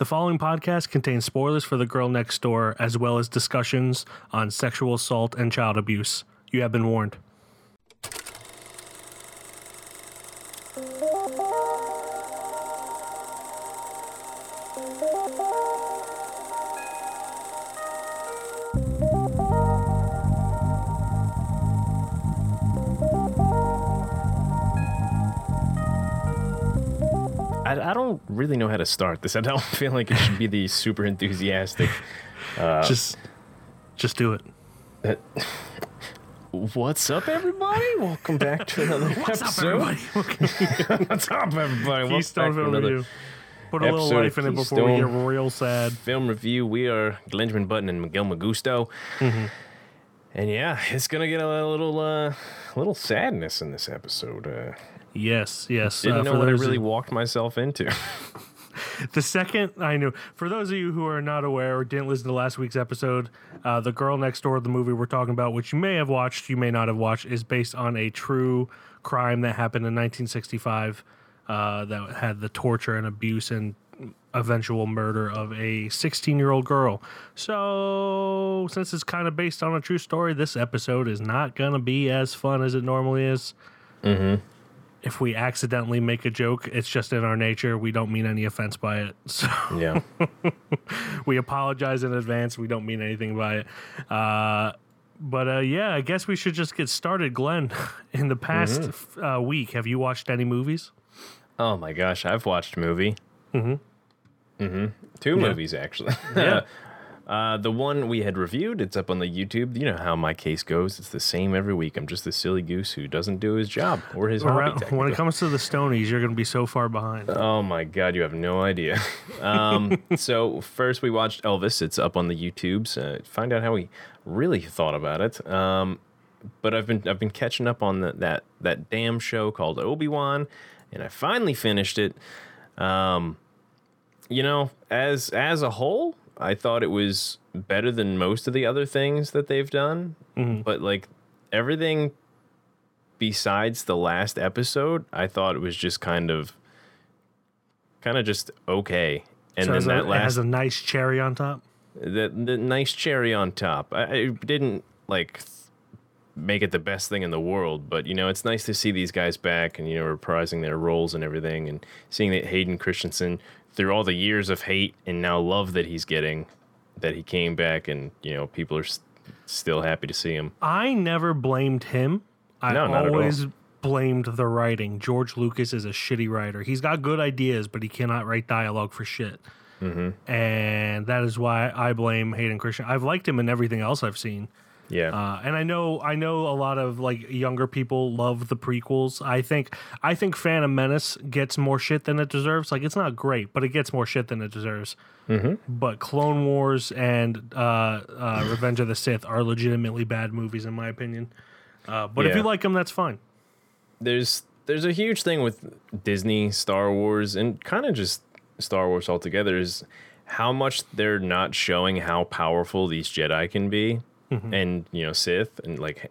The following podcast contains spoilers for The Girl Next Door, as well as discussions on sexual assault and child abuse. You have been warned. I, I don't really know how to start this. I don't feel like it should be the super enthusiastic. just, just do it. What's up, everybody? Welcome back to another What's up, episode. everybody? What's up, everybody? Keystone Film Review. Put a little life in it before we get real sad. film review. We are Glenjamin Button and Miguel Magusto. Mm-hmm. And yeah, it's gonna get a little, uh, little sadness in this episode. Uh, Yes, yes. didn't uh, know what I really walked myself into. The second I knew, for those of you who are not aware or didn't listen to last week's episode, uh, The Girl Next Door, the movie we're talking about, which you may have watched, you may not have watched, is based on a true crime that happened in 1965 uh, that had the torture and abuse and eventual murder of a 16 year old girl. So, since it's kind of based on a true story, this episode is not going to be as fun as it normally is if we accidentally make a joke, it's just in our nature. We don't mean any offense by it. So yeah, we apologize in advance. We don't mean anything by it. Uh, but uh, yeah, I guess we should just get started. Glenn, in the past Mm-hmm. uh, week, have you watched any movies? Oh my gosh, I've watched a movie. Mm-hmm. Mm-hmm. Two movies actually. Yeah. Uh, the one we had reviewed, it's up on the YouTube. You know how my case goes. It's the same every week. I'm just a silly goose who doesn't do his job or his hobby. When it comes to the Stonies, you're going to be so far behind. Oh my god, you have no idea. Um, so first we watched Elvis. It's up on the YouTubes. Uh, find out how we really thought about it. Um, but I've been I've been catching up on the, that that damn show called Obi Wan, and I finally finished it. Um, you know, as as a whole, I thought it was better than most of the other things that they've done. Mm-hmm. But like everything besides the last episode, I thought it was just kind of kind of just okay. And so then that a, it last has a nice cherry on top. the the nice cherry on top. I, I didn't like th- make it the best thing in the world, but you know, it's nice to see these guys back and you know reprising their roles and everything, and seeing that Hayden Christensen through all the years of hate and now love that he's getting, that he came back and you know people are s- still happy to see him. I never blamed him. I No, not at all. always blamed the writing. George Lucas is a shitty writer. He's got good ideas, but he cannot write dialogue for shit. Mm-hmm. And that is why I blame Hayden Christensen. I've liked him in everything else I've seen. Yeah, Uh, and I know I know a lot of like younger people love the prequels. I think I think Phantom Menace gets more shit than it deserves. Like it's not great, but it gets more shit than it deserves. Mm-hmm. But Clone Wars and uh, uh, Revenge of the Sith are legitimately bad movies in my opinion. Uh, but if you like them, that's fine. there's there's a huge thing with Disney, Star Wars, and kind of just Star Wars altogether is how much they're not showing how powerful these Jedi can be, Mm-hmm. and you know Sith, and like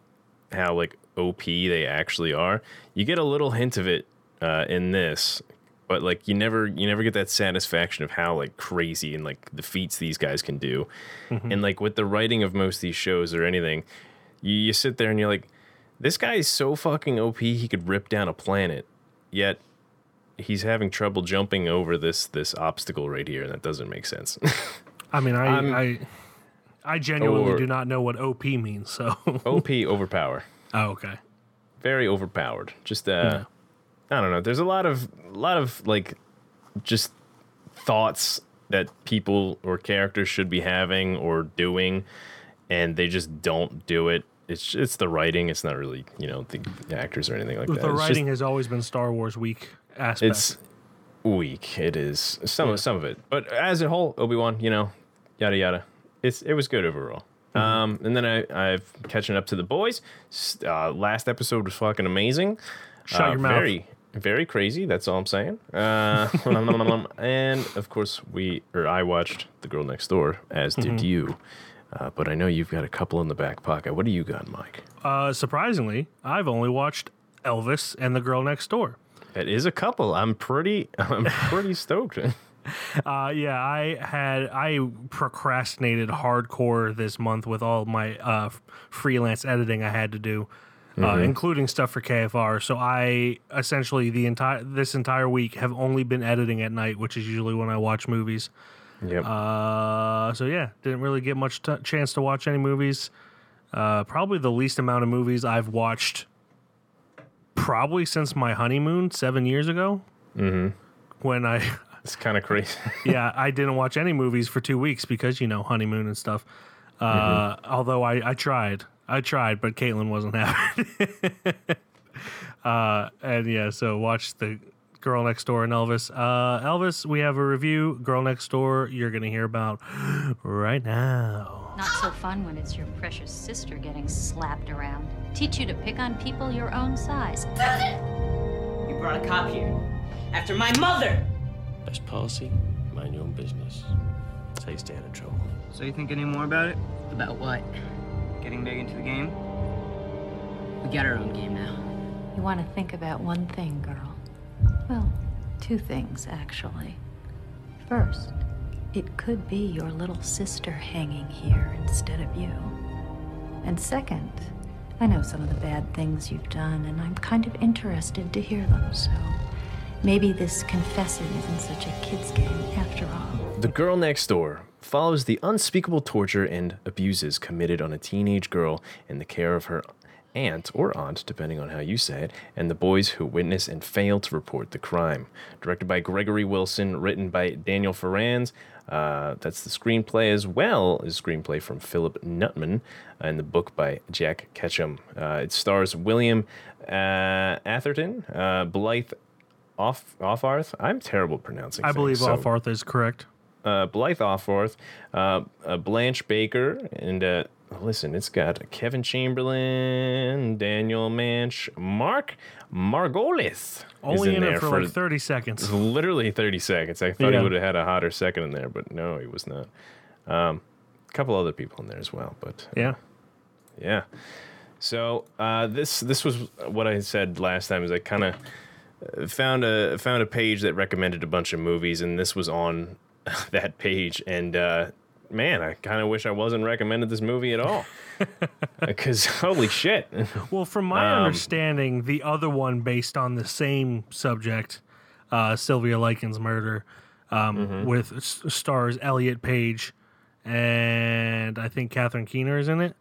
how like OP they actually are. You get a little hint of it uh, in this, but like you never you never get that satisfaction of how like crazy and like the feats these guys can do, mm-hmm. and like with the writing of most of these shows or anything, you, you sit there and you're like this guy is so fucking OP he could rip down a planet, yet he's having trouble jumping over this this obstacle right here, and that doesn't make sense. I mean, I I'm- I, I genuinely Or- do not know what OP means. So OP overpower, oh, okay. very overpowered. Just uh, I don't know. There's a lot of a lot of like just thoughts that people or characters should be having or doing, and they just don't do it. It's it's the writing. It's not really you know the actors or anything like that. The It's just- writing has always been Star Wars weak aspect. it's weak. It is some of some of it, but as a whole, Obi Wan, you know, yada yada. It's it was good overall. Um, and then I I've catching up to the boys. Uh, last episode was fucking amazing. Shut Uh, your mouth. Very very crazy. That's all I'm saying. Uh, and of course we or I watched The Girl Next Door, as Mm-hmm. did you. Uh, but I know you've got a couple in the back pocket. What do you got, Mike? Uh, surprisingly, I've only watched Elvis and The Girl Next Door. It is a couple. I'm pretty I'm pretty stoked. uh, yeah, I had I procrastinated hardcore this month with all my uh, freelance editing I had to do, uh, including stuff for KFR. So I essentially the entire this entire week have only been editing at night, which is usually when I watch movies. Yep. Uh, so yeah, didn't really get much t- chance to watch any movies. Uh, probably the least amount of movies I've watched, probably since my honeymoon seven years ago. Mm-hmm. When I, it's kind of crazy. yeah, I didn't watch any movies for two weeks because you know honeymoon and stuff. Uh, Although I, I tried, I tried, but Caitlin wasn't having. it. uh, and yeah, so watch the Girl Next Door and Elvis. Uh, Elvis, we have a review. Girl Next Door, you're gonna hear about right now. Not so fun when it's your precious sister getting slapped around. Teach you to pick on people your own size. You brought a cop here. After my mother! Best policy, mind your own business. That's how you stay out of trouble. So you think any more about it? About what? Getting big into the game? We got our own game now. You want to think about one thing, girl. Well, two things, actually. First, it could be your little sister hanging here instead of you. And second, I know some of the bad things you've done, and I'm kind of interested to hear them, so maybe this confessing isn't such a kid's game after all. The Girl Next Door follows the unspeakable torture and abuses committed on a teenage girl in the care of her aunt or aunt, depending on how you say it, and the boys who witness and fail to report the crime. Directed by Gregory Wilson, written by Daniel Farrands. Uh, that's the screenplay as well as screenplay from Philip Nutman and the book by Jack Ketchum. Uh, it stars William uh, Atherton, uh, Blythe Off Auffarth. I'm terrible at pronouncing. I believe things, so- off Arth is correct. uh, Blythe Offworth, uh, uh, Blanche Baker, and uh, listen, it's got Kevin Chamberlain, Daniel Manche, Mark Margolis. is Only in, there it for, like 30 seconds. literally 30 seconds. I thought Yeah. he would have had a hotter second in there, but no, he was not. Um, a couple other people in there as well, but Yeah. yeah. So uh, this this was what I said last time. Is I kind of found a found a page that recommended a bunch of movies, and this was on that page. And uh, man, I kind of wish I wasn't recommended this movie at all, because holy shit! Well, from my Um, understanding, the other one based on the same subject, uh, Sylvia Likens murder, um, Mm-hmm. with s- stars Elliot Page and I think Catherine Keener is in it.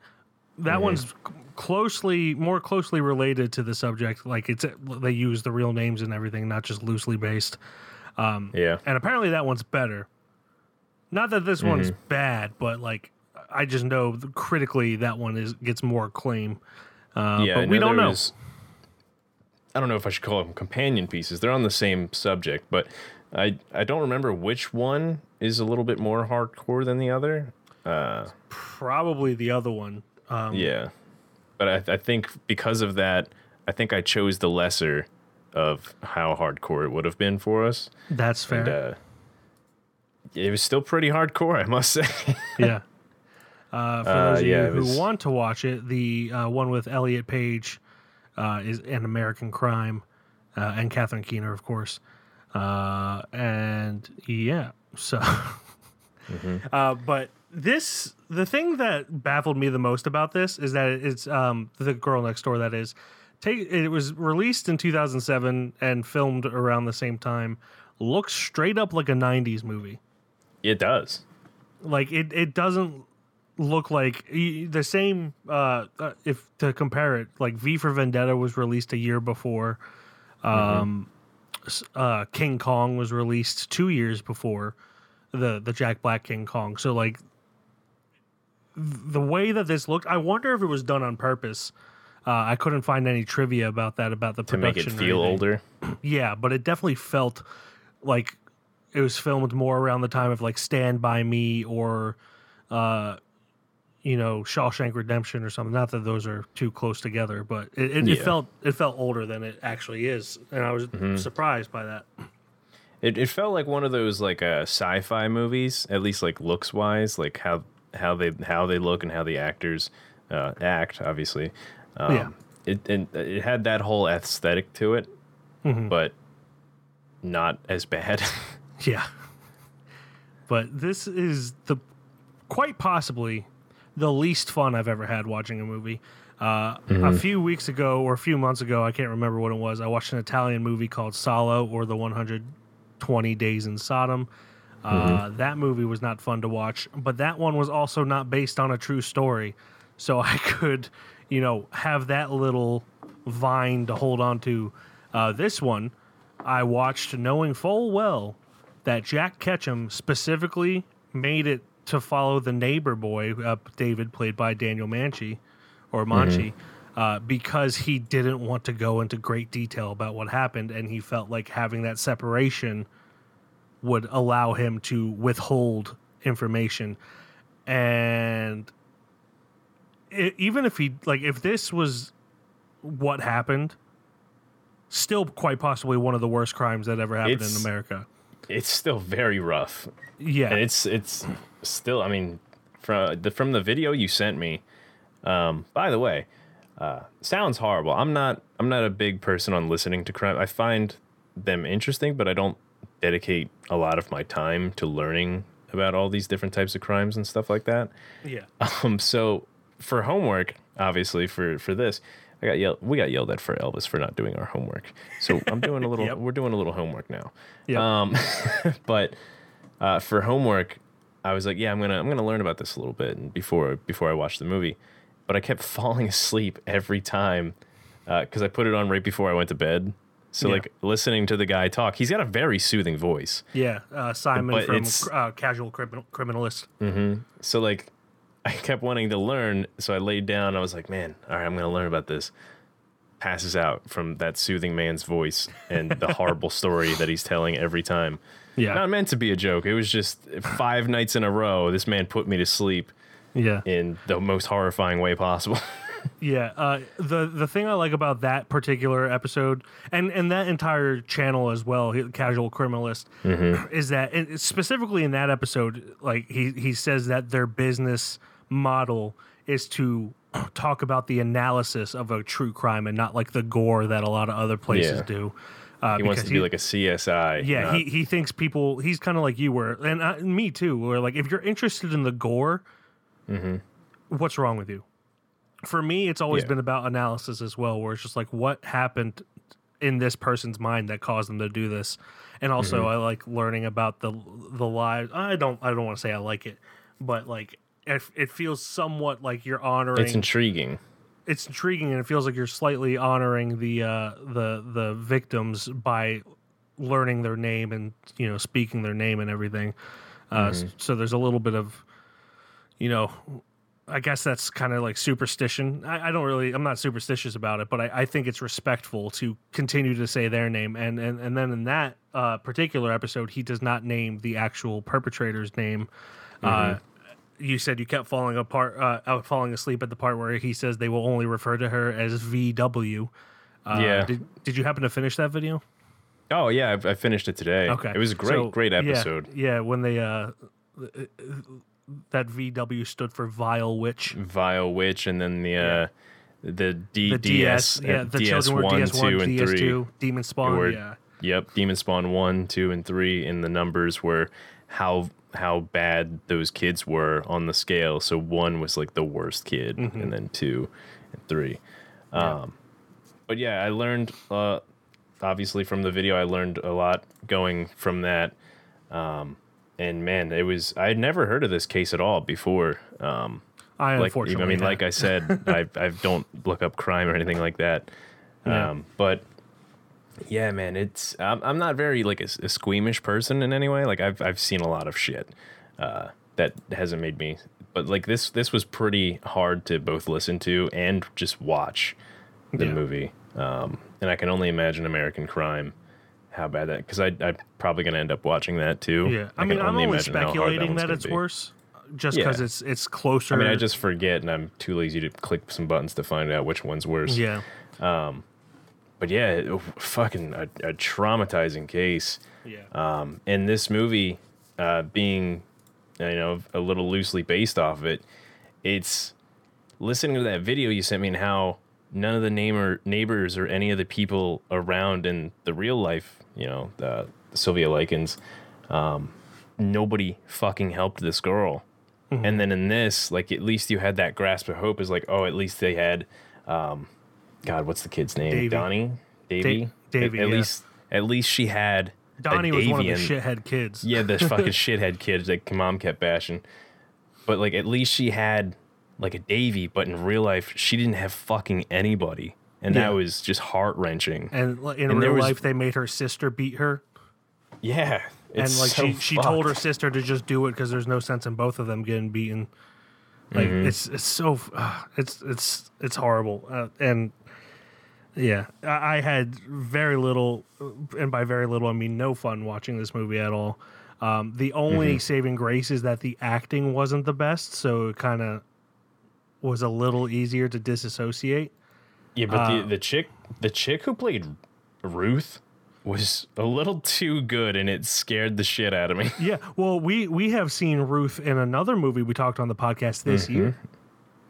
That Mm-hmm. one's closely, more closely related to the subject. Like it's they use the real names and everything, not just loosely based. um yeah, And apparently that one's better. Not that this one's Mm-hmm. bad, but like I just know critically that one is gets more acclaim. Uh, yeah. But we don't know. was- I don't know if I should call them companion pieces. They're on the same subject, but I I don't remember which one is a little bit more hardcore than the other. Uh probably the other one. Um, Yeah, but I, I think because of that, I think I chose the lesser of how hardcore it would have been for us. That's fair. And, uh, it was still pretty hardcore, I must say. yeah. Uh, for Uh, those of yeah, you who was- want to watch it, the uh, one with Elliot Page uh, is an American Crime, uh, and Catherine Keener, of course. Uh, and yeah, so. uh, but this, the thing that baffled me the most about this is that it's um, the girl next door. That is, take it was released in 2007 and filmed around the same time. Looks straight up like a 90s movie it does. like it, it doesn't look like the same uh, uh if to compare it like v for vendetta was released a year before um s- uh king kong was released two years before the the jack black king kong so like the way that this looked i wonder if it was done on purpose uh, I couldn't find any trivia about that about the To make it production feel older. Yeah, but it definitely felt like it was filmed more around the time of like Stand by Me or uh you know Shawshank Redemption or something. Not that those are too close together, but it, it, it Yeah. Mm-hmm. felt it felt older than it actually is, and I was surprised by that. It, it felt like one of those like uh, sci-fi movies, at least like looks wise, like how how they how they look and how the actors uh, act. Obviously, um, Yeah. It and it had that whole aesthetic to it, Mm-hmm. but not as bad. Yeah, but this is the quite possibly the least fun I've ever had watching a movie. Uh, A few weeks ago or a few months ago, I can't remember what it was. I watched an Italian movie called Salo or the 120 Days in Sodom. Uh, That movie was not fun to watch, but that one was also not based on a true story. So I could, you know, have that little vine to hold on to. Uh, this one, I watched knowing full well that Jack Ketchum specifically made it to follow the neighbor boy, uh, David, played by Daniel Manchi or Manchi, uh, because he didn't want to go into great detail about what happened, and he felt like having that separation would allow him to withhold information. And i even if he like, if this was what happened, still quite possibly one of the worst crimes that ever happened It's- in America. It's still very rough. Yeah, and it's it's still i mean from the from the video you sent me um by the way uh sounds horrible i'm not i'm not a big person on listening to crime i find them interesting but i don't dedicate a lot of my time to learning about all these different types of crimes and stuff like that yeah. um so for homework obviously for for this i got yelled we got yelled at for elvis for not doing our homework so i'm doing a little Yep. we're doing a little homework now Yeah. um, but uh, for homework, I was like, yeah, I'm gonna I'm gonna learn about this a little bit and before before I watch the movie. But I kept falling asleep every time because I put it on right before I went to bed. So Yeah. like listening to the guy talk, he's got a very soothing voice. Yeah, uh, Simon But from uh, Casual Criminal, Criminalist. Mm-hmm. So like I kept wanting to learn, so I laid down. I was like, man, all right, I'm gonna learn about this. Passes out from that soothing man's voice and the horrible story that he's telling every time. Yeah, Not meant to be a joke. It was just five nights in a row. This man put me to sleep yeah, in the most horrifying way possible. yeah. Uh, the the thing I like about that particular episode and and that entire channel as well, Casual Criminalist, is that and specifically in that episode, like he he says that their business model is to talk about the analysis of a true crime and not like the gore that a lot of other places Yeah. do. Uh, he wants to be like a CSI. Yeah, not- he, he thinks people. He's kind of like you were, and uh, me too. Where like if you're interested in the gore, what's wrong with you? For me, it's always Yeah. been about analysis as well, where it's just like what happened in this person's mind that caused them to do this, and also I like learning about the the lives. I don't I don't want to say I like it, but like it, it feels somewhat like you're honoring it's intriguing. it's intriguing and it feels like you're slightly honoring the uh, the the victims by learning their name and you know speaking their name and everything. Uh, s- So there's a little bit of you know. I guess that's kind of like superstition. I, I don't really, I'm not superstitious about it, but I, I think it's respectful to continue to say their name. And and, and then in that uh, particular episode, he does not name the actual perpetrator's name. Uh, you said you kept falling apart, uh, out, falling asleep at the part where he says they will only refer to her as VW. Uh, Yeah. Did, did you happen to finish that video? Oh yeah, I, I finished it today. Okay. It was a great, So, great yeah, episode. Yeah, when they uh, that VW stood for Vile Witch. Vile Witch, and then the uh, the D, The DS, DS, yeah, uh, the DS children were one, DS one, two, and DS three. Demon Spawn. were- yeah, Yep, Demon Spawn one, two, and three, and the numbers were how how bad those kids were on the scale. So one was like the worst kid, Mm-hmm. and then two and three. Um, but yeah, I learned uh, obviously from the video. I learned a lot going from that. Um, and man, it was I had never heard of this case at all before. Um, I like unfortunately. I mean, had. like I said, I I don't look up crime or anything like that. Yeah. Um, but yeah, man, it's I'm, I'm not very like a squeamish person in any way. Like I've I've seen a lot of shit uh, that hasn't made me. But like this this was pretty hard to both listen to and just watch the Yeah. movie. Um, and I can only imagine American Crime. How bad that? Because I I'm probably gonna end up watching that too. yeah. I, can mean, I'm only speculating one's that it's be. worse, just because Yeah. it's it's closer. I mean, I just forget, and I'm too lazy to click some buttons to find out which one's worse. yeah, Um, But yeah, it- fucking a, a traumatizing case. yeah. Um, and this movie, uh, being, you know, a little loosely based off of it, it's listening to that video you sent me and how none of the neighbor, neighbors or any of the people around in the real life, you know, the, Sylvia Likens, um, nobody fucking helped this girl. Mm-hmm. And then in this, like at least you had that grasp of hope. Is like, oh, at least they had, um, God, what's the kid's name? Davy. Donnie, Davy, Davy, At, at yeah. least, at least she had. Donnie was one of the shithead kids. Yeah, the fucking shithead kids that mom kept bashing. But like, at least she had like a Davy. But in real life, she didn't have fucking anybody, and Yeah. that was just heart wrenching. And in And real was- life, they made her sister beat her, Yeah, and like so she she told her sister to just do it because there's no sense in both of them getting beaten. Like Mm-hmm. it's it's so uh, it's it's it's horrible, uh, and yeah, I, I had very little, and by very little I mean no fun watching this movie at all. Um, the only Mm-hmm. saving grace is that the acting wasn't the best, so it kind of was a little easier to disassociate. Yeah, but Uh, the the chick the chick who played Ruth was a little too good, and it scared the shit out of me. Yeah, well, we we have seen Ruth in another movie we talked on the podcast this Mm-hmm. year.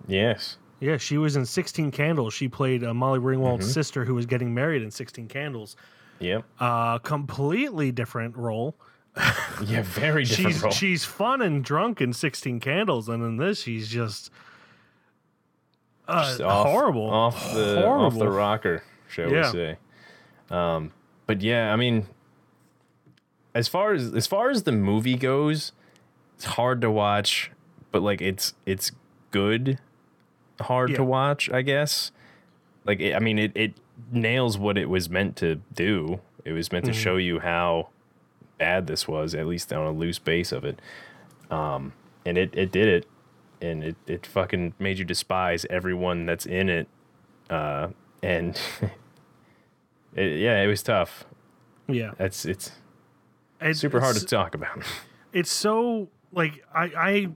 yes. Yeah, she was in Sixteen Candles. She played uh, Molly Ringwald's Mm-hmm. sister who was getting married in Sixteen Candles. Yep. Uh, completely different role. yeah. Very different She's role. she's fun and drunk in Sixteen Candles, and in this she's just, uh, Just off- horrible, Off the horrible. off the rocker, shall Yeah. we say? Um, but yeah, I mean, as far as as far as the movie goes, it's hard to watch, but like it's it's good, hard Yeah. to watch, I guess. Like it, I mean, it it nails what it was meant to do. It was meant to Mm-hmm. show you how bad this was, at least on a loose base of it. Um, and it it did it, and it it fucking made you despise everyone that's in it. Uh, and it, yeah, it was tough. yeah, That's it's It's- super hard to talk about. it's so like I, I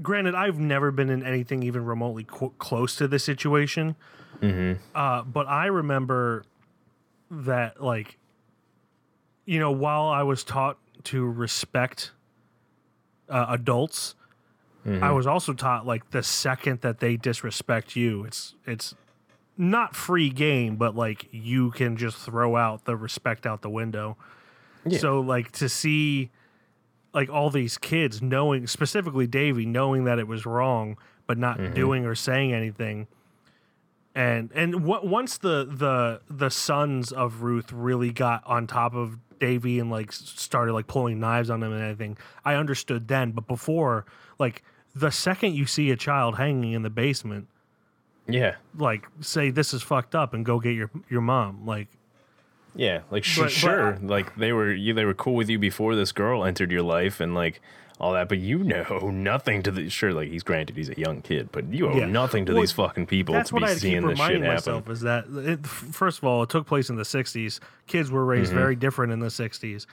granted i've never been in anything even remotely qu- close to this situation uh, but i remember that like you know while i was taught to respect uh, adults i mm-hmm. was also taught like the second that they disrespect you it's it's not free game but like you can just throw out the respect out the window. So like to see like all these kids knowing specifically Davy knowing that it was wrong but not mm-hmm. doing or saying anything. And and w- once the the the sons of Ruth really got on top of Davy and like started like pulling knives on him and everything I understood then but before like the second you see a child hanging in the basement yeah, like say this is fucked up and go get your your mom like yeah, like sh- But- but sure, I- like they were you, they were cool with you before this girl entered your life and like all that, but you know nothing to the sure. Like he's granted he's a young kid, but you owe Yeah. nothing to Well, these fucking people That's to what be I to keep seeing this shit happen. myself is that it, first of all, it took place in the '60s. Kids were raised Mm-hmm. very different in the '60s,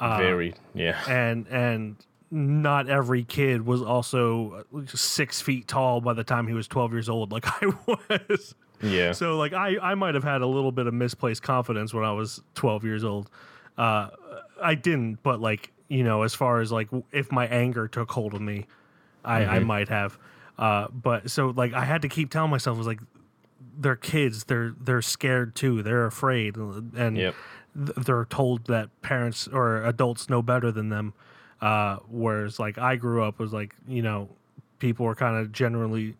Very yeah, and and not every kid was also uh, six feet tall by the time he was 12 years old, like I was. yeah. So like I I might have had a little bit of misplaced confidence when I was 12 years old. Uh, I didn't, but like you know, as far as like if my anger took hold of me, I I might have. Uh, but so like I had to keep telling myself was like they're kids, they're they're scared too, they're afraid, and Yep. th- they're told that parents or adults know better than them. Uh, whereas like I grew up was like you know people are kind of generally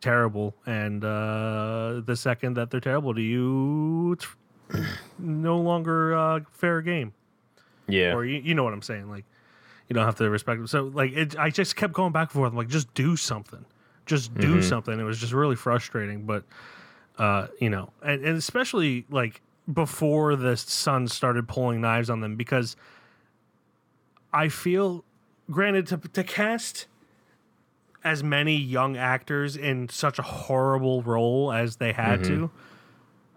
terrible, and uh, the second that they're terrible to you, it's no longer uh, fair game. yeah. Or you, you know what I'm saying? Like you don't have to respect them. So like it, I just kept going back and forth. I'm like just do something, just do something. It was just really frustrating, but uh, you know, and, and especially like before the sons started pulling knives on them because I feel, granted, to to cast as many young actors in such a horrible role as they had to,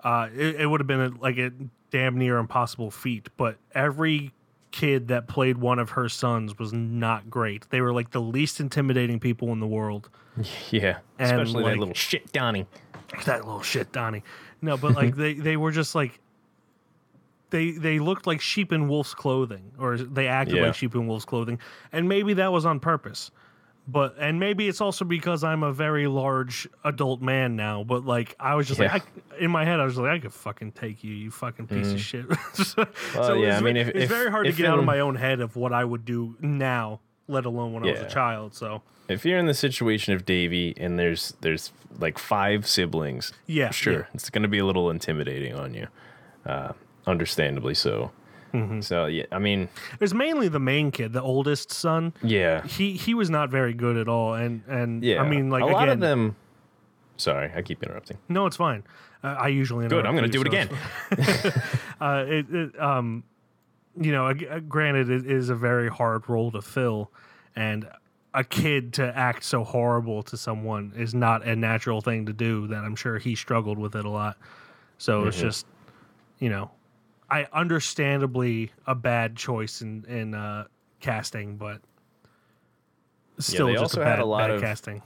uh, it, it would have been a, like a damn near impossible feat. But every kid that played one of her sons was not great. They were like the least intimidating people in the world. Yeah, And, especially like- that little shit Donnie. that little shit Donnie. No, but like they they were just like they they looked like sheep in wolf's clothing, or they acted Yeah. like sheep in wolf's clothing, and maybe that was on purpose. But and maybe it's also because I'm a very large adult man now. But like I was just Yeah. like I, in my head, I was like, I could fucking take you, you fucking piece of shit. so Mm. Well, yeah, it's, I mean, if- it's if- very hard to get out of my own head of what I would do now, let alone when I was a child. So If you're in the situation of Davy and there's there's like five siblings, Yeah, sure, yeah. it's going to be a little intimidating on you, uh, understandably so. Mm-hmm. So yeah, I mean, There's mainly the main kid, the oldest son. yeah, He he was not very good at all, and and yeah. I mean like a again, lot of them. Sorry, I keep interrupting. no, it's fine. Uh, I usually interrupt. Good, I'm going to do it again. uh, it, it, um, you know, uh, granted, it is a very hard role to fill, and a kid to act so horrible to someone is not a natural thing to do. That I'm sure he struggled with it a lot. So it's Mm-hmm. just, you know, I understandably a bad choice in in uh, casting, but still they just also a had bad, a lot bad of- casting.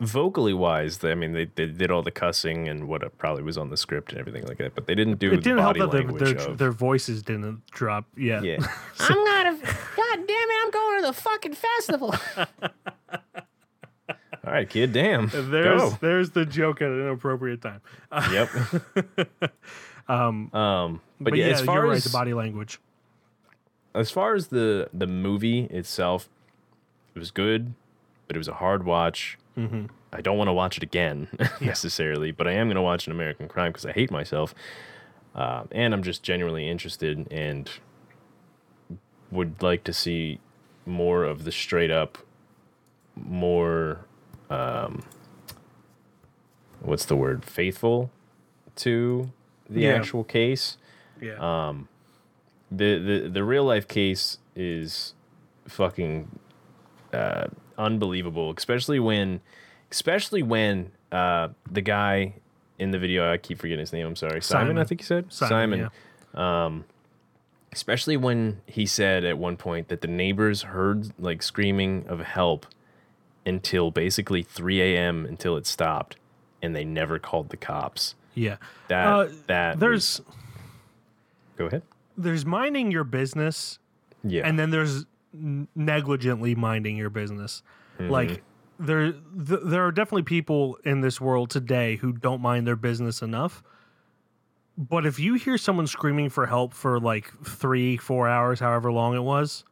Vocally wise, I mean, they, they did all the cussing and what probably was on the script and everything like that, but they didn't do It didn't the help that their, their, of. their voices didn't drop yet. yeah, I'm gonna. God damn it! I'm going to the fucking festival. right, kid, damn, There's go. there's the joke at an appropriate time. Yep. um, but, but yeah, yeah, as far you're right. The body language. as far as the the movie itself, it was good, but it was a hard watch. Mm-hmm. I don't want to watch it again necessarily, but I am going to watch an American Crime because I hate myself, uh, and I'm just genuinely interested and would like to see more of the straight up, more, um, what's the word, faithful to the Yeah. actual case Yeah. Um, the the the real life case is fucking uh, unbelievable, especially when especially when uh, the guy in the video I keep forgetting his name. I'm sorry, Simon. Simon. I think he said Simon, Yeah. Um, Especially when he said at one point that the neighbors heard like screaming of help until basically 3 a.m. until it stopped, and they never called the cops. yeah. That Uh, that There's was- go ahead. there's minding your business, Yeah, and then there's negligently minding your business. Mm-hmm. Like there th- there are definitely people in this world today who don't mind their business enough. But if you hear someone screaming for help for like three, four hours, however long it was,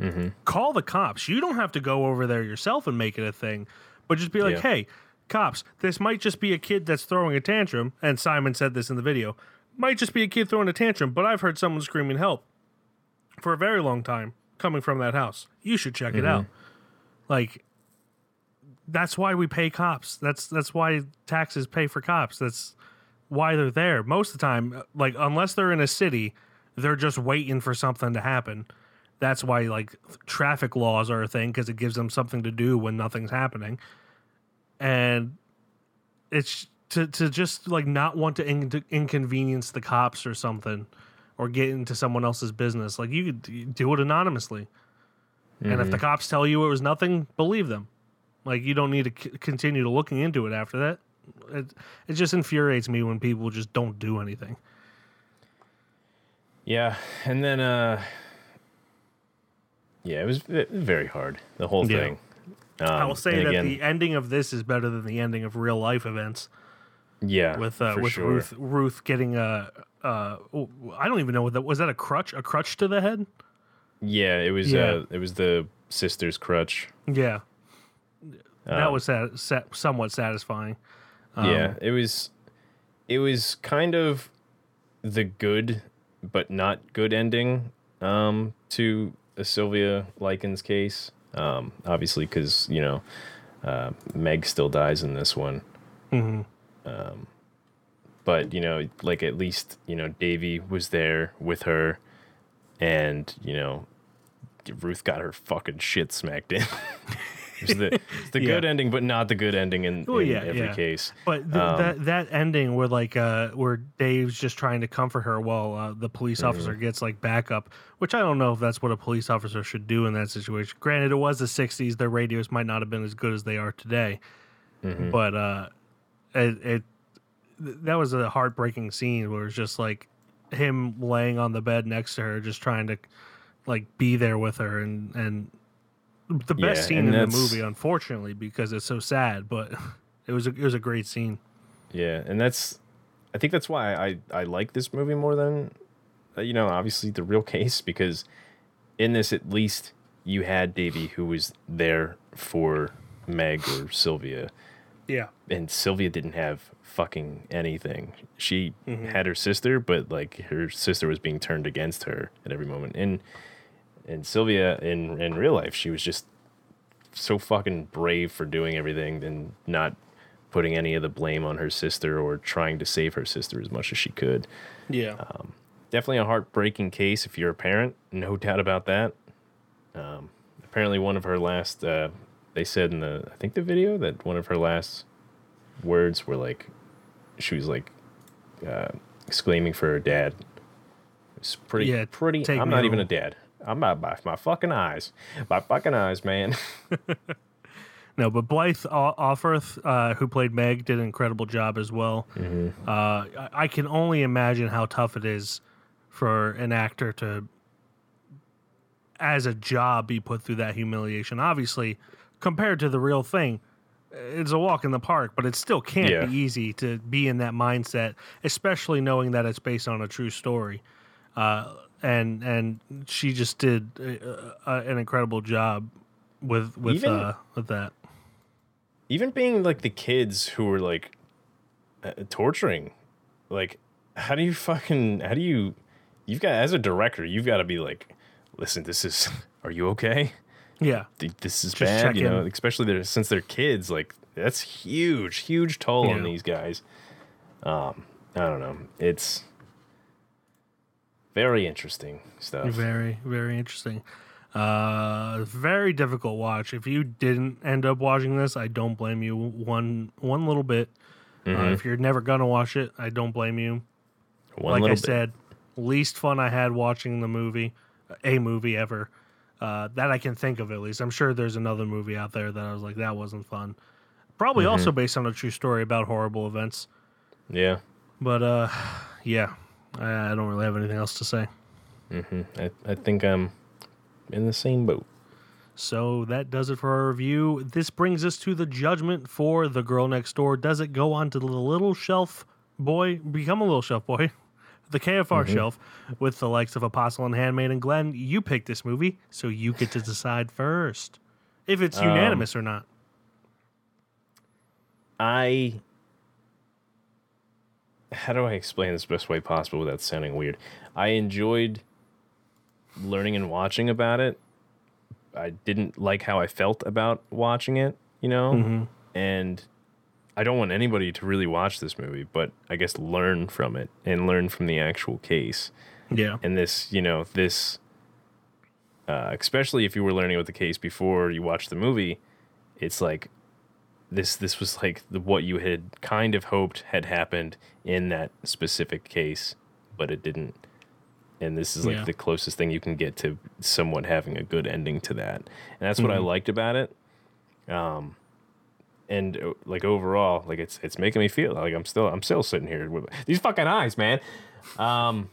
Mm-hmm. call the cops. You don't have to go over there yourself and make it a thing, but just be like, Yeah. hey, cops, this might just be a kid that's throwing a tantrum. And Simon said this in the video might just be a kid throwing a tantrum, but I've heard someone screaming help for a very long time coming from that house. You should check it out. Like, that's why we pay cops. That's that's why taxes pay for cops. That's why they're there. Most of the time, like unless they're in a city, they're just waiting for something to happen. That's why like traffic laws are a thing because it gives them something to do when nothing's happening. And it's to to just like not want to in- inconvenience the cops or something or get into someone else's business. Like you could do it anonymously. And if the cops tell you it was nothing, believe them. Like you don't need to c- continue to looking into it after that. It it just infuriates me when people just don't do anything. Yeah, and then uh yeah, it was very hard the whole Yeah. thing. Um, I will say that again, the ending of this is better than the ending of real life events yeah with uh, for with sure. Ruth Ruth getting a uh I don't even know what that was that a crutch a crutch to the head Yeah, it was Yeah. uh it was the sister's crutch. yeah that Um, was sat- sat- somewhat satisfying yeah, Um, it was it was kind of the good but not good ending um to a Sylvia Likens case. Um obviously cuz, you know, uh Meg still dies in this one. mhm. but you know like at least you know davy was there with her and you know ruth got her fucking shit smacked in it's the, it's the good Yeah. ending but not the good ending in, Oh, in yeah, every yeah. case But th- Um, that that ending where like uh where Dave's just trying to comfort her while uh, the police officer Mm-hmm. gets like backup, which I don't know if that's what a police officer should do in that situation. Granted, it was the '60s; their radios might not have been as good as they are today, Mm-hmm. but uh, it, it that was a heartbreaking scene where it's just like him laying on the bed next to her, just trying to like be there with her and and the best Yeah, scene in the movie, unfortunately, because it's so sad. But it was a, it was a great scene. Yeah, and that's I think that's why I I like this movie more than uh, you know, obviously the real case because in this at least you had Davy who was there for Meg or Sylvia Yeah, and Sylvia didn't have fucking anything. She Mm-hmm. had her sister, but like her sister was being turned against her at every moment. And and Sylvia in in real life, she was just so fucking brave for doing everything and not putting any of the blame on her sister or trying to save her sister as much as she could. yeah, Definitely a heartbreaking case if you're a parent, no doubt about that. Um, apparently, one of her last, uh, they said in the, I think the video that one of her last words were like, she was like uh, exclaiming for her dad. It's pretty, Yeah, pretty. I'm not even a dad. I'm not by my fucking eyes. My fucking eyes, man. no, but Blythe Auffarth, uh, who played Meg, did an incredible job as well. Mm-hmm. Uh, I- I can only imagine how tough it is for an actor to, as a job, be put through that humiliation. Obviously, compared to the real thing, it's a walk in the park, but it still can't Yeah. be easy to be in that mindset, especially knowing that it's based on a true story. Uh, and and she just did uh, uh, an incredible job with with Even- uh, with that. even being like the kids who were like uh, torturing like how do you fucking how do you you've got as a director you've got to be like listen this is are you okay? Yeah, Th- this is Just bad you know in. especially they're, since they're kids like that's huge huge toll on these guys. Um i don't know. It's very interesting stuff Very, very interesting. Uh, very difficult watch. If you didn't end up watching this, I don't blame you one one little bit. Uh, if you're never gonna watch it, I don't blame you. one like I bit said, least fun I had watching the movie, a movie ever, uh, that I can think of at least. I'm sure there's another movie out there that I was like, that wasn't fun. Probably Mm-hmm. also based on a true story about horrible events. yeah But uh, yeah, I, I don't really have anything else to say. Mm-hmm. I, I think i'm in the same boat So that does it for our review. This brings us to the judgment for The Girl Next Door. Does it go on to the little shelf boy, become a little shelf boy, the KFR shelf, with the likes of Apostle and Handmaid and Glenn? You picked this movie, so you get to decide first if it's unanimous or not. I how do I explain this best way possible without sounding weird? I enjoyed learning and watching about it. I didn't like how I felt about watching it, you know? And I don't want anybody to really watch this movie, but I guess learn from it and learn from the actual case. Yeah. And this, you know, this uh, especially if you were learning about the case before you watched the movie, it's like this this was like the, what you had kind of hoped had happened in that specific case, but it didn't. And this is like Yeah. the closest thing you can get to somewhat having a good ending to that. And that's what I liked about it. Um and uh, like overall, like it's it's making me feel like I'm still I'm still sitting here with these fucking eyes, man. Um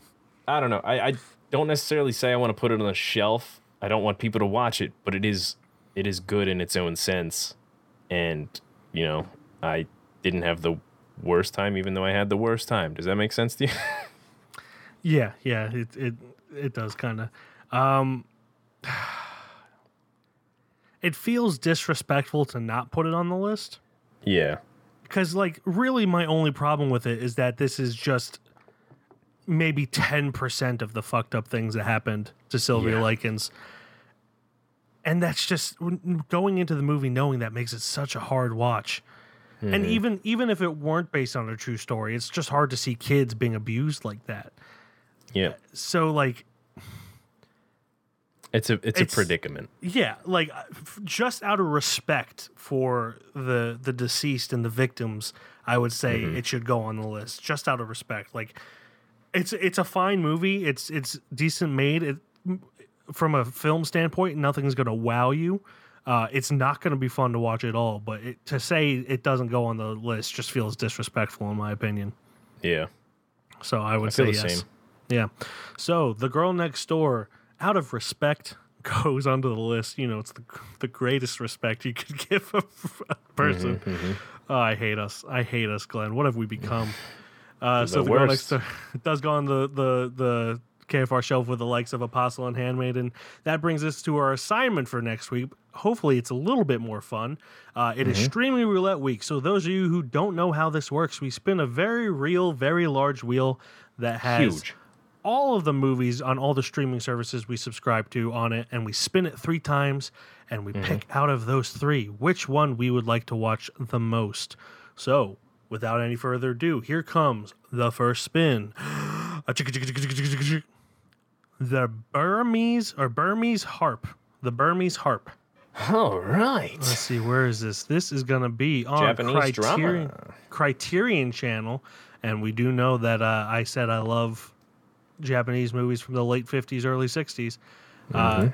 I don't know. I, I don't necessarily say I want to put it on the shelf. I don't want people to watch it, but it is it is good in its own sense. And, you know, I didn't have the worst time even though I had the worst time. Does that make sense to you? Yeah, yeah, it it it does kind of. Um, it feels disrespectful to not put it on the list yeah. because, like, really, my only problem with it is that this is just maybe ten percent of the fucked up things that happened to Sylvia Yeah. Likens, and that's just going into the movie knowing that makes it such a hard watch. And even even if it weren't based on a true story, it's just hard to see kids being abused like that. Yeah. So like It's a it's, It's- a predicament. Yeah, like uh, just out of respect for the the deceased and the victims, I would say Mm-hmm. it should go on the list. Just out of respect, like it's it's a fine movie. It's it's decent made. It from a film standpoint, nothing's gonna wow you. Uh, it's not going to be fun to watch at all. But it, to say it doesn't go on the list just feels disrespectful, in my opinion. Yeah. So I would I feel say the yes. same. Yeah. So the girl next door, out of respect, goes onto the list, you know, it's the the greatest respect you could give a, a person. Oh, I hate us. I hate us, Glenn. What have we become? Uh, so The the girl next door does go on the the the KFR shelf with the likes of Apostle and Handmaiden. That brings us to our assignment for next week. Hopefully, it's a little bit more fun. Uh, it is Streaming Roulette Week. So, those of you who don't know how this works, we spin a very real, very large wheel that has Huge. all of the movies on all the streaming services we subscribe to on it, and we spin it three times, and we pick out of those three which one we would like to watch the most. So, without any further ado, here comes the first spin. The Burmese or Burmese harp. The Burmese harp. All right. Let's see, where is this? This is going to be on Japanese Criterion, drama. Criterion Channel, and we do know that uh, I said I love Japanese movies from the late '50s, early '60s. Uh,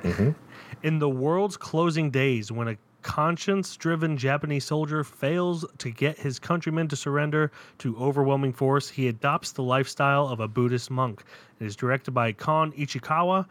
In the world's closing days, when a conscience-driven Japanese soldier fails to get his countrymen to surrender to overwhelming force, he adopts the lifestyle of a Buddhist monk. It is directed by Kon Ichikawa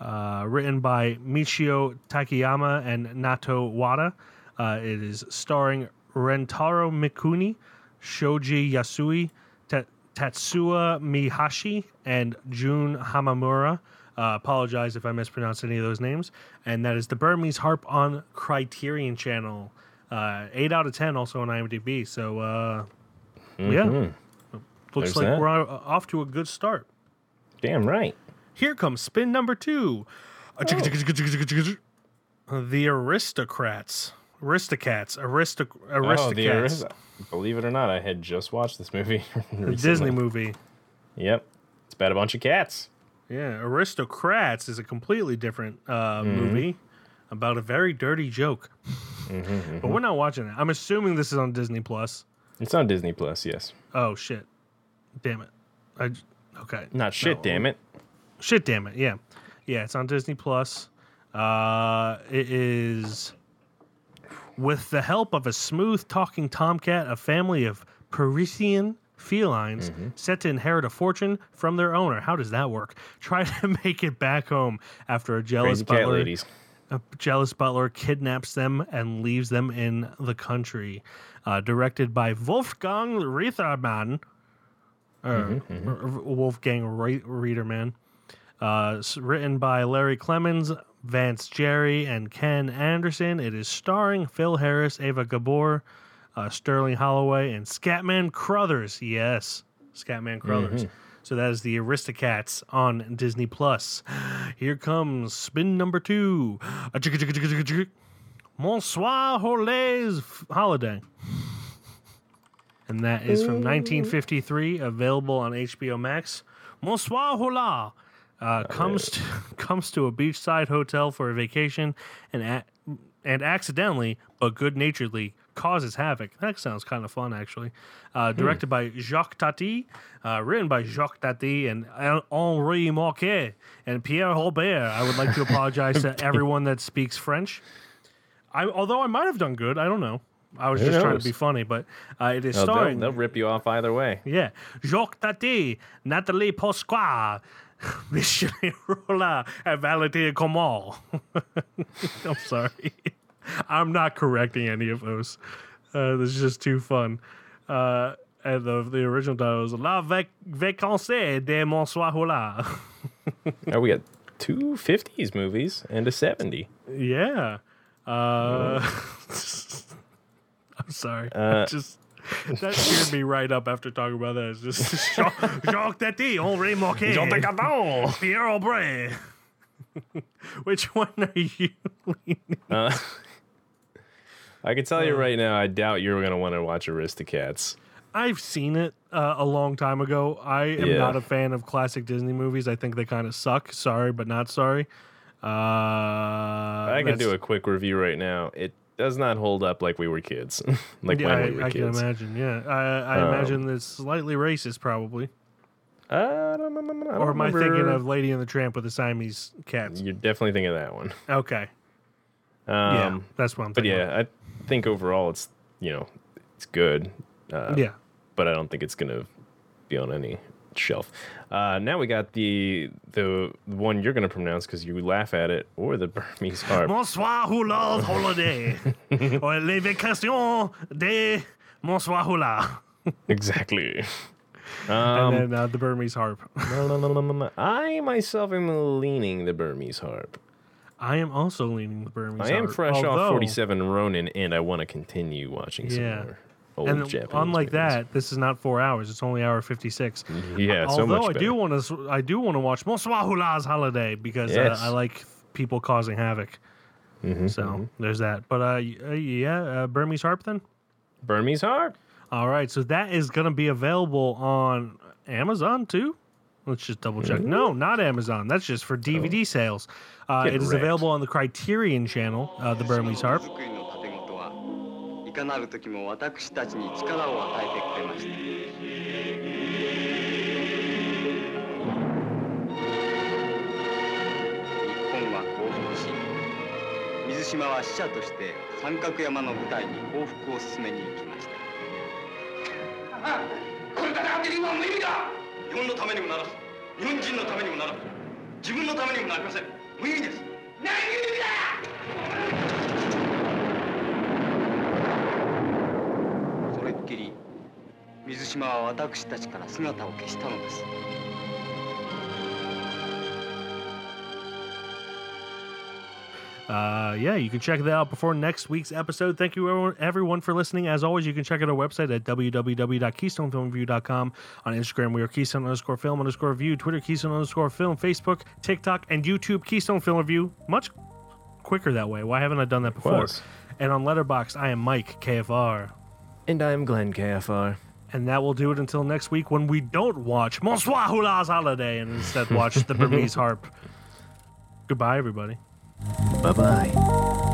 uh, written by Michio Takayama and Natto Wada. Uh, it is starring Rentaro Mikuni, Shoji Yasui, Ta- Tatsuya Mihashi, and Jun Hamamura. Uh, apologize if I mispronounce any of those names. And that is the Burmese Harp on Criterion Channel. Uh, 8 out of 10 also on IMDb. So, uh, yeah. Looks There's like that. we're off to a good start. Damn right. Here comes spin number two. The aristocrats. Aristocats. Aristoc- Oh, the aristocats. Believe it or not, I had just watched this movie. The. Disney movie. Yep. It's about a bunch of cats. Yeah, Aristocrats is a completely different uh, Mm-hmm. movie about a very dirty joke. Mm-hmm, But we're not watching it. I'm assuming this is on Disney Plus. It's on Disney Plus, yes. Oh shit! Damn it! I okay. Not shit, No. damn it. Shit, damn it. Yeah. Yeah, it's on Disney Plus. Uh, it is with the help of a smooth talking tomcat, a family of Parisian felines mm-hmm. set to inherit a fortune from their owner. How does that work? Try to make it back home after a jealous Crazy butler a jealous butler kidnaps them and leaves them in the country. Uh, directed by Wolfgang Reitherman, or, er, or mm-hmm, mm-hmm. er, er, Wolfgang Re- Reitherman. Uh, written by Larry Clemmons, Vance Gerry, and Ken Anderson. It is starring Phil Harris, Ava Gabor, uh, Sterling Holloway, and Scatman Crothers. Yes, Scatman Crothers. So that is the Aristocats on Disney Plus. Here comes spin number two. Bonsoir Holidays Holiday. And that is from 1953, available on HBO Max. Bonsoir Hola uh, comes to, comes to a beachside hotel for a vacation and a- and accidentally, but good naturedly, causes havoc. That sounds kind of fun, actually. Uh, directed by Jacques Tati, uh, written by Jacques Tati and Henri Marquet and Pierre Robert. I would like to apologize to everyone that speaks French. I, although I might have done good, I don't know. I was Who just trying to be funny, but uh, it is Oh, they'll, they'll rip you off either way. Yeah. Jacques Tati, Nathalie Pasqua, Michel Rolla, and Valentin Comal. I'm sorry. I'm not correcting any of those. Uh, this is just too fun. Uh, and the, the original title is La Vac- Vacances de Monsieur Hola. now we got two 50s movies and a 70. yeah. Uh, I'm sorry. I just that cheered me right up after talking about that. It's just Jacques, Jacques Tati, Henri Marquet. Jean de Cardon, Pierre Aubrey. Which one are you? Uh, I can tell you right now, I doubt you're going to want to watch Aristocats. I've seen it uh, a long time ago. I am Yeah. not a fan of classic Disney movies. I think they kind of suck. Sorry, but not sorry. Uh, I can do a quick review right now. It does not hold up like we were kids, like Yeah, when I, we were I can kids. imagine. Yeah, I, I Um, imagine it's slightly racist, probably. Uh, I don't, I don't Or am I thinking remember- of Lady and the Tramp with the Siamese cats? You're definitely thinking of that one. Okay, Um, yeah, that's what I'm But thinking. yeah, I think overall it's you know it's good. Uh, yeah. but I don't think it's gonna be on any shelf. Uh, now we got the the one you're gonna pronounce because you laugh at it, or the Burmese harp. Bonsoir hula holiday. or les vacations de Bonsoir hula. exactly. and then uh, the Burmese harp. I myself am leaning the Burmese harp. I am also leaning the Burmese I am harp, fresh off although- 47 Ronin, and I want to continue watching some Yeah. more old And Japanese. unlike movies. that, this is not four hours. It's only hour fifty six. yeah, so Although much I do want to, I do want to watch Bonsoir Hula's Holiday because Yes. uh, I like people causing havoc. Mm-hmm, so there's that. But uh, uh, yeah, uh, Burmese harp then. Burmese harp. All right, so that is going to be available on Amazon too. Let's just double check. No, not Amazon. That's just for DVD sales. Uh, it is available on the Criterion channel, uh, the Burmese harp. いかなる時も私たちに力を与えてくれました日本は降伏し水島は使者として三角山の部隊に降伏を進めに行きましたこれ戦っているのは無意味だ日本のためにもならず日本人のためにもならず自分のためにもなりません。無意味です。何意味だ！それっきり水島は私たちから姿を消したのです Uh, yeah, you can check that out before next week's episode. Thank you, everyone, everyone, for listening. As always, you can check out our website at www.keystonefilmreview.com. On Instagram, we are Keystone underscore film underscore review. Twitter, Keystone underscore film. Facebook, TikTok, and YouTube, Keystone Film Review. Much quicker that way. Why haven't I done that before? And on Letterboxd, I am Mike, KFR. And I'm Glenn KFR. And that will do it until next week when we don't watch Bonsoir Hula's Holiday and instead watch the Burmese harp. Goodbye, everybody. Bye bye.